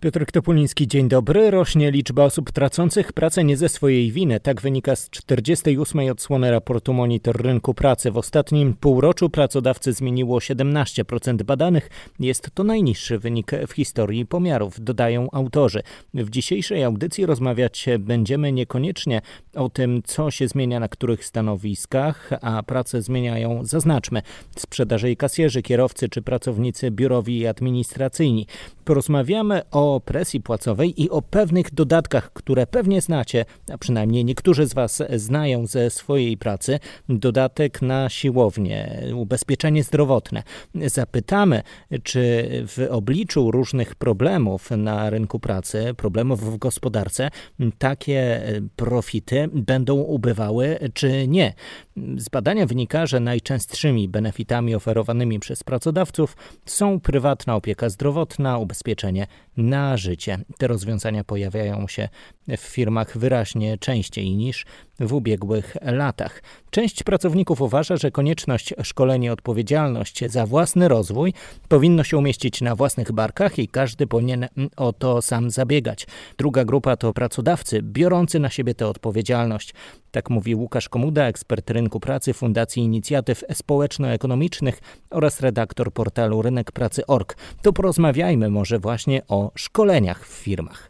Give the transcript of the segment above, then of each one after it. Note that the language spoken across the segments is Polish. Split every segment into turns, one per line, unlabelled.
Piotr Topuliński, dzień dobry. Rośnie liczba osób tracących pracę nie ze swojej winy. Tak wynika z 48. odsłony raportu Monitor Rynku Pracy. W ostatnim półroczu pracodawcy zmieniło 17% badanych. Jest to najniższy wynik w historii pomiarów, dodają autorzy. W dzisiejszej audycji rozmawiać będziemy niekoniecznie o tym, co się zmienia na których stanowiskach, a pracę zmieniają, zaznaczmy, sprzedaże i kasjerzy, kierowcy czy pracownicy biurowi i administracyjni. Porozmawiamy o o presji płacowej i o pewnych dodatkach, które pewnie znacie, a przynajmniej niektórzy z Was znają ze swojej pracy. Dodatek na siłownię, ubezpieczenie zdrowotne. Zapytamy, czy w obliczu różnych problemów na rynku pracy, problemów w gospodarce, takie profity będą ubywały, czy nie. Z badania wynika, że najczęstszymi benefitami oferowanymi przez pracodawców są prywatna opieka zdrowotna, ubezpieczenie na życie. Te rozwiązania pojawiają się w firmach wyraźnie częściej niż w ubiegłych latach. Część pracowników uważa, że konieczność szkolenia odpowiedzialność za własny rozwój powinno się umieścić na własnych barkach i każdy powinien o to sam zabiegać. Druga grupa to pracodawcy biorący na siebie tę odpowiedzialność. Tak mówi Łukasz Komuda, ekspert rynku pracy Fundacji Inicjatyw Społeczno-Ekonomicznych oraz redaktor portalu Rynek Pracy.org. To porozmawiajmy może właśnie o szkoleniach w firmach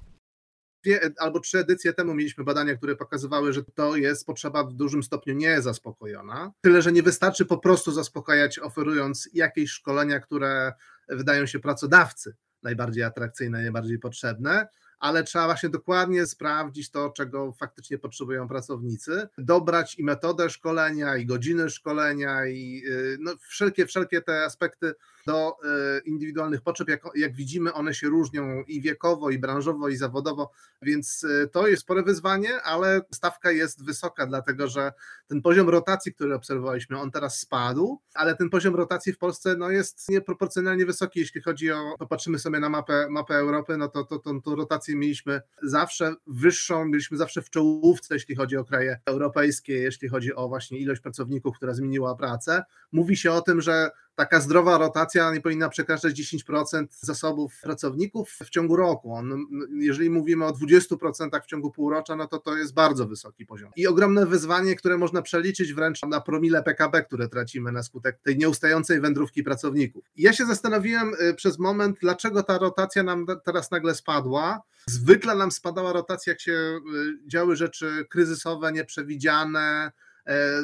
dwie albo trzy edycje temu mieliśmy badania, które pokazywały, że to jest potrzeba w dużym stopniu niezaspokojona. Tyle, że nie wystarczy po prostu zaspokajać, oferując jakieś szkolenia, które wydają się pracodawcy najbardziej atrakcyjne, najbardziej potrzebne, ale trzeba właśnie dokładnie sprawdzić to, czego faktycznie potrzebują pracownicy, dobrać i metodę szkolenia, i godziny szkolenia, i y, no, wszelkie, wszelkie te aspekty do e, indywidualnych potrzeb. Jak, jak widzimy, one się różnią i wiekowo, i branżowo, i zawodowo, więc e, to jest spore wyzwanie, ale stawka jest wysoka, dlatego że ten poziom rotacji, który obserwowaliśmy, on teraz spadł, ale ten poziom rotacji w Polsce no, jest nieproporcjonalnie wysoki, jeśli chodzi o, popatrzymy sobie na mapę, mapę Europy, no to, to, to, to rotację mieliśmy zawsze wyższą, byliśmy zawsze w czołówce, jeśli chodzi o kraje europejskie, jeśli chodzi o właśnie ilość pracowników, która zmieniła pracę. Mówi się o tym, że taka zdrowa rotacja nie powinna przekraczać 10% zasobów pracowników w ciągu roku. On, jeżeli mówimy o 20% w ciągu półrocza, no to to jest bardzo wysoki poziom. I ogromne wyzwanie, które można przeliczyć wręcz na promile PKB, które tracimy na skutek tej nieustającej wędrówki pracowników. Ja się zastanowiłem y, przez moment, dlaczego ta rotacja nam teraz nagle spadła. Zwykle nam spadała rotacja, jak się y, działy rzeczy kryzysowe, nieprzewidziane,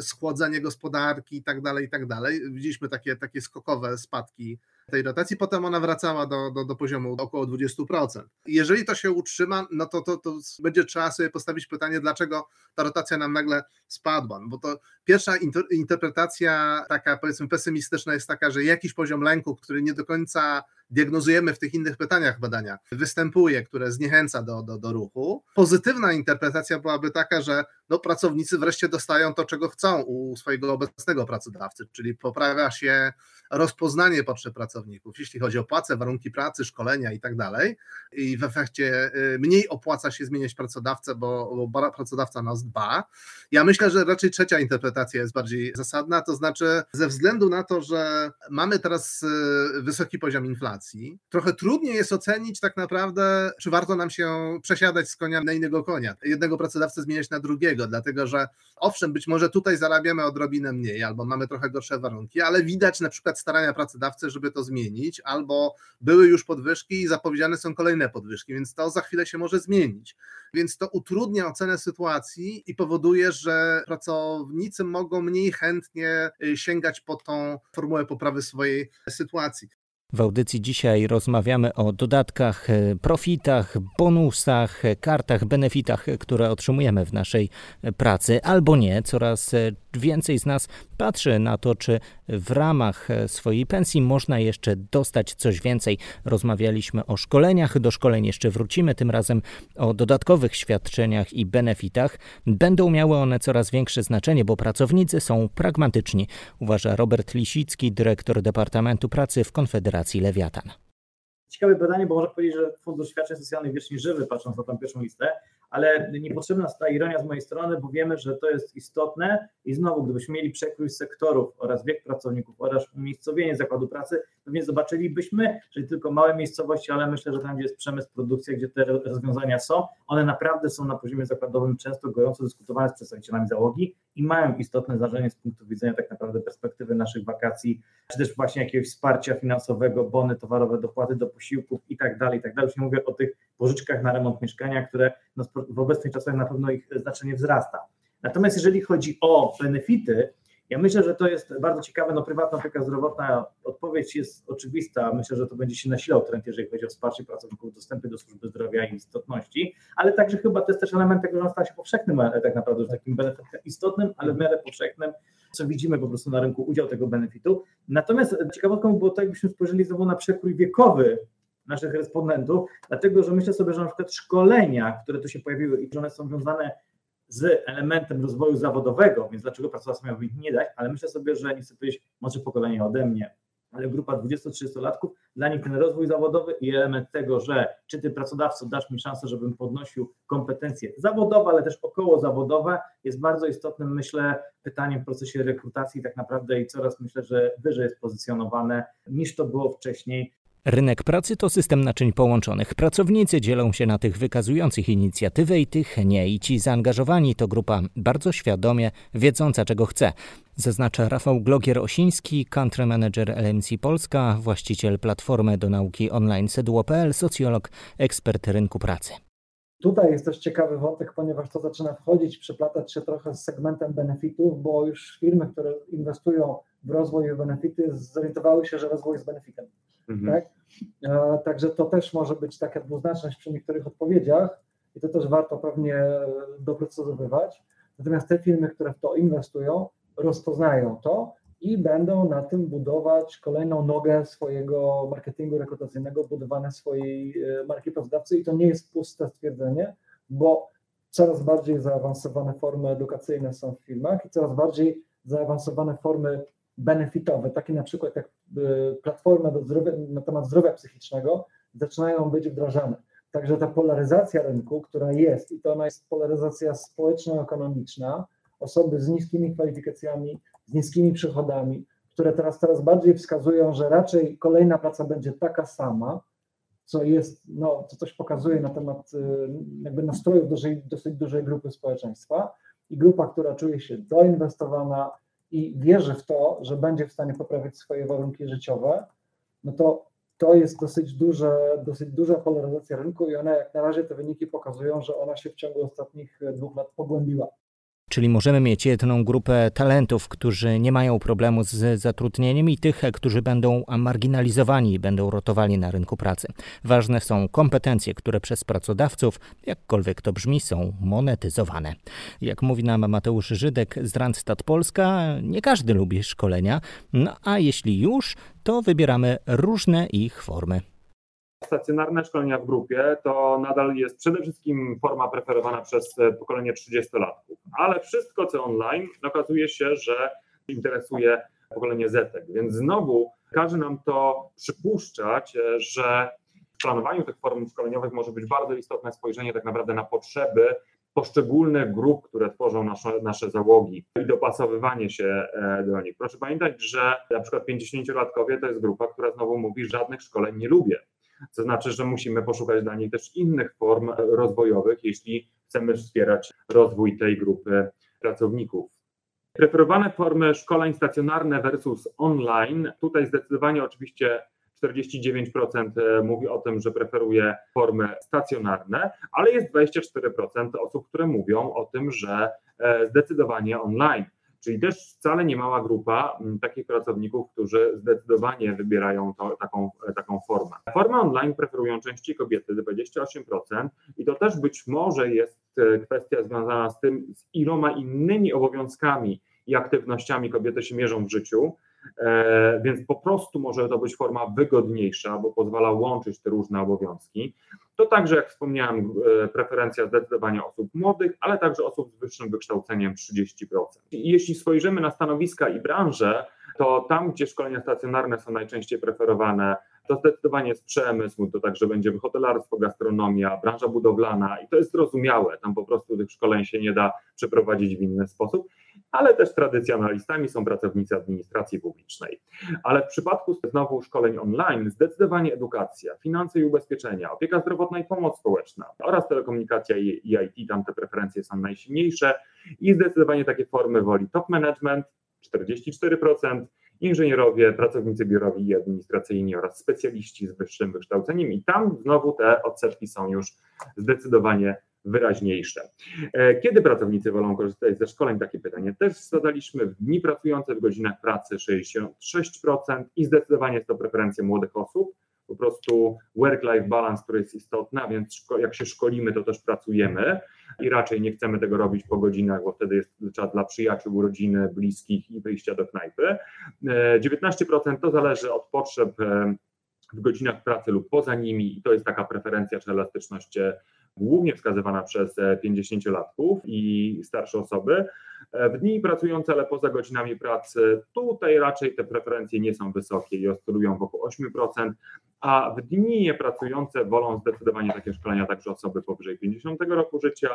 schłodzenie gospodarki i tak dalej, i tak dalej. Widzieliśmy takie, takie skokowe spadki tej rotacji, potem ona wracała do, do, do poziomu około 20%. Jeżeli to się utrzyma, no to, to, to będzie trzeba sobie postawić pytanie, dlaczego ta rotacja nam nagle spadła. No bo to pierwsza inter, interpretacja taka powiedzmy pesymistyczna jest taka, że jakiś poziom lęku, który nie do końca diagnozujemy w tych innych pytaniach badania, występuje, które zniechęca do, do, do ruchu. Pozytywna interpretacja byłaby taka, że no, pracownicy wreszcie dostają to, czego chcą u swojego obecnego pracodawcy, czyli poprawia się rozpoznanie potrzeb pracowników, jeśli chodzi o płacę, warunki pracy, szkolenia i tak dalej. I w efekcie y, mniej opłaca się zmieniać pracodawcę, bo, bo pracodawca nas dba. Ja myślę, że raczej trzecia interpretacja jest bardziej zasadna, to znaczy ze względu na to, że mamy teraz y, wysoki poziom inflacji, trochę trudniej jest ocenić tak naprawdę, czy warto nam się przesiadać z konia na innego konia, jednego pracodawcę zmieniać na drugiego, dlatego że owszem, być może tutaj zarabiamy odrobinę mniej, albo mamy trochę gorsze warunki, ale widać na przykład starania pracodawcy, żeby to zmienić, albo były już podwyżki i zapowiedziane są kolejne podwyżki, więc to za chwilę się może zmienić. Więc to utrudnia ocenę sytuacji i powoduje, że pracownicy mogą mniej chętnie y, sięgać po tą formułę poprawy swojej sytuacji.
W audycji dzisiaj rozmawiamy o dodatkach, e, profitach, bonusach, kartach, benefitach, które otrzymujemy w naszej pracy, albo nie. Coraz więcej z nas patrzy na to, czy w ramach swojej pensji można jeszcze dostać coś więcej. Rozmawialiśmy o szkoleniach, do szkoleń jeszcze wrócimy, tym razem o dodatkowych świadczeniach i benefitach. Będą miały one coraz większe znaczenie, bo pracownicy są pragmatyczni, uważa Robert Lisicki, dyrektor Departamentu Pracy w Konfederacji Lewiatan.
Ciekawe badanie, bo można powiedzieć, że Fundusz Świadczeń Socjalnych wiecznie żywy, patrząc na tą pierwszą listę, ale niepotrzebna jest ta ironia z mojej strony, bo wiemy, że to jest istotne i znowu, gdybyśmy mieli przekrój sektorów oraz wiek pracowników oraz umiejscowienie zakładu pracy, pewnie zobaczylibyśmy, że tylko małe miejscowości, ale myślę, że tam, gdzie jest przemysł, produkcja, gdzie te rozwiązania są, one naprawdę są na poziomie zakładowym często gorąco dyskutowane z przedstawicielami załogi i mają istotne znaczenie z punktu widzenia tak naprawdę perspektywy naszych wakacji, czy też właśnie jakiegoś wsparcia finansowego, bony towarowe, dopłaty do posiłków i tak dalej, i tak dalej. Już nie mówię o tych pożyczkach na remont mieszkania, które no, w obecnych czasach na pewno ich znaczenie wzrasta. Natomiast jeżeli chodzi o benefity, ja myślę, że to jest bardzo ciekawe. No, prywatna opieka zdrowotna, odpowiedź jest oczywista. Myślę, że to będzie się nasilał trend, jeżeli chodzi o wsparcie pracowników, dostępy do służby zdrowia i istotności, ale także chyba to jest też element tego, że on stał się powszechnym, e, tak naprawdę, że takim benefitem istotnym, ale w miarę powszechnym, co widzimy po prostu na rynku, udział tego benefitu. Natomiast ciekawostką było to, jakbyśmy spojrzeli znowu na przekrój wiekowy naszych respondentów, dlatego że myślę sobie, że na przykład szkolenia, które tu się pojawiły i że one są związane z elementem rozwoju zawodowego, więc dlaczego pracodawca miałby ich nie dać, ale myślę sobie, że nie chcę powiedzieć może pokolenie ode mnie, ale grupa 20-30-latków, dla nich ten rozwój zawodowy i element tego, że czy ty pracodawco dasz mi szansę, żebym podnosił kompetencje zawodowe, ale też około zawodowe, jest bardzo istotnym, myślę, pytaniem w procesie rekrutacji tak naprawdę i coraz myślę, że wyżej jest pozycjonowane niż to było wcześniej.
Rynek pracy to system naczyń połączonych. Pracownicy dzielą się na tych wykazujących inicjatywę i tych nie. I ci zaangażowani to grupa bardzo świadomie wiedząca, czego chce. Zaznacza Rafał Glogier-Osiński, country manager LMC Polska, właściciel platformy do nauki online Seduo.pl, socjolog, ekspert rynku pracy.
Tutaj jest też ciekawy wątek, ponieważ to zaczyna wchodzić, przeplatać się trochę z segmentem benefitów, bo już firmy, które inwestują w rozwój i benefity, zorientowały się, że rozwój jest benefitem. Mhm. Tak? E, także to też może być taka dwuznaczność przy niektórych odpowiedziach i to też warto pewnie doprecyzowywać. Natomiast te firmy, które w to inwestują, rozpoznają to i będą na tym budować kolejną nogę swojego marketingu rekrutacyjnego, budowane swojej e, marki pracodawcy i to nie jest puste stwierdzenie, bo coraz bardziej zaawansowane formy edukacyjne są w firmach i coraz bardziej zaawansowane formy benefitowe, takie na przykład jak y, platformy do zdrowia, na temat zdrowia psychicznego, zaczynają być wdrażane. Także ta polaryzacja rynku, która jest, i to ona jest polaryzacja społeczno-ekonomiczna, osoby z niskimi kwalifikacjami, z niskimi przychodami, które teraz coraz bardziej wskazują, że raczej kolejna praca będzie taka sama, co jest, no, co coś pokazuje na temat y, jakby nastrojów dosyć dużej grupy społeczeństwa i grupa, która czuje się doinwestowana, i wierzy w to, że będzie w stanie poprawić swoje warunki życiowe, no to to jest dosyć, duże, dosyć duża polaryzacja rynku i one jak na razie te wyniki pokazują, że ona się w ciągu ostatnich dwóch lat pogłębiła.
Czyli możemy mieć jedną grupę talentów, którzy nie mają problemu z zatrudnieniem i tych, którzy będą marginalizowani i będą rotowali na rynku pracy. Ważne są kompetencje, które przez pracodawców, jakkolwiek to brzmi, są monetyzowane. Jak mówi nam Mateusz Żydek z Randstad Polska, nie każdy lubi szkolenia, no a jeśli już, to wybieramy różne ich formy
stacjonarne szkolenia w grupie to nadal jest przede wszystkim forma preferowana przez e, pokolenie 30-latków, ale wszystko co online okazuje się, że interesuje pokolenie Z, więc znowu każe nam to przypuszczać, e, że w planowaniu tych form szkoleniowych może być bardzo istotne spojrzenie tak naprawdę na potrzeby poszczególnych grup, które tworzą nasze, nasze załogi i dopasowywanie się e, do nich. Proszę pamiętać, że na przykład 50-latkowie to jest grupa, która znowu mówi, żadnych szkoleń nie lubię. To znaczy, że musimy poszukać dla nich też innych form rozwojowych, jeśli chcemy wspierać rozwój tej grupy pracowników. Preferowane formy szkoleń stacjonarne versus online. Tutaj zdecydowanie oczywiście 49% e, mówi o tym, że preferuje formy stacjonarne, ale jest 24% osób, które mówią o tym, że e, zdecydowanie online. Czyli też wcale nie mała grupa mm, takich pracowników, którzy zdecydowanie wybierają to, taką, e, taką formę. Formę online preferują częściej kobiety, 28%, i to też być może jest e, kwestia związana z tym, z iloma innymi obowiązkami i aktywnościami kobiety się mierzą w życiu. E, więc po prostu może to być forma wygodniejsza, bo pozwala łączyć te różne obowiązki. To także, jak wspomniałem, e, preferencja zdecydowanie osób młodych, ale także osób z wyższym wykształceniem 30%. I jeśli spojrzymy na stanowiska i branże, to tam, gdzie szkolenia stacjonarne są najczęściej preferowane To zdecydowanie jest przemysł, to także będzie hotelarstwo, gastronomia, branża budowlana i to jest zrozumiałe. Tam po prostu tych szkoleń się nie da przeprowadzić w inny sposób, ale też tradycjonalistami są pracownicy administracji publicznej. Ale w przypadku znowu szkoleń online zdecydowanie edukacja, finanse i ubezpieczenia, opieka zdrowotna i pomoc społeczna oraz telekomunikacja i IT, tam te preferencje są najsilniejsze i zdecydowanie takie formy woli top management 44%, inżynierowie, pracownicy biurowi i administracyjni oraz specjaliści z wyższym wykształceniem i tam znowu te odsetki są już zdecydowanie wyraźniejsze. E, kiedy pracownicy wolą korzystać ze szkoleń? Takie pytanie też zadaliśmy. W dni pracujące w godzinach pracy 66% i zdecydowanie jest to preferencja młodych osób. Po prostu work-life balance, który jest istotny, a więc jak się szkolimy, to też pracujemy i raczej nie chcemy tego robić po godzinach, bo wtedy jest czas dla przyjaciół, rodziny, bliskich i wyjścia do knajpy. 19% e, to zależy od potrzeb e, w godzinach pracy lub poza nimi i to jest taka preferencja czy elastyczność głównie wskazywana przez 50-latków e, i starsze osoby. E, w dni pracujące, ale poza godzinami pracy, tutaj raczej te preferencje nie są wysokie i oscylują wokół 8%, a w dni niepracujące wolą zdecydowanie takie szkolenia także osoby powyżej 50 roku życia,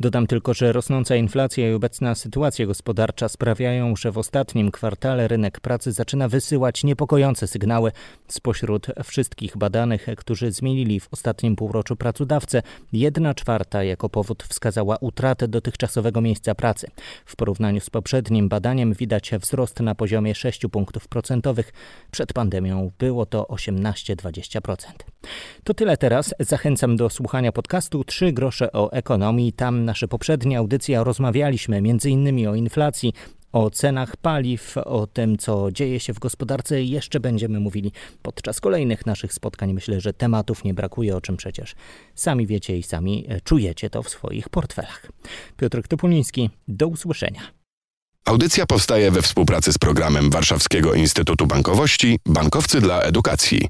Dodam tylko, że rosnąca inflacja i obecna sytuacja gospodarcza sprawiają, że w ostatnim kwartale rynek pracy zaczyna wysyłać niepokojące sygnały. Spośród wszystkich badanych, którzy zmienili w ostatnim półroczu pracodawcę, jedna czwarta jako powód wskazała utratę dotychczasowego miejsca pracy. W porównaniu z poprzednim badaniem widać wzrost na poziomie 6 punktów procentowych. Przed pandemią było to 18-20%. To tyle teraz. Zachęcam do słuchania podcastu 3 grosze o ekonomii. Tam nasze poprzednie audycje rozmawialiśmy m.in. o inflacji, o cenach paliw, o tym, co dzieje się w gospodarce, jeszcze będziemy mówili podczas kolejnych naszych spotkań. Myślę, że tematów nie brakuje, o czym przecież sami wiecie i sami e, czujecie to w swoich portfelach. Piotr Topuliński, do usłyszenia.
Audycja powstaje we współpracy z programem Warszawskiego Instytutu Bankowości Bankowcy dla Edukacji.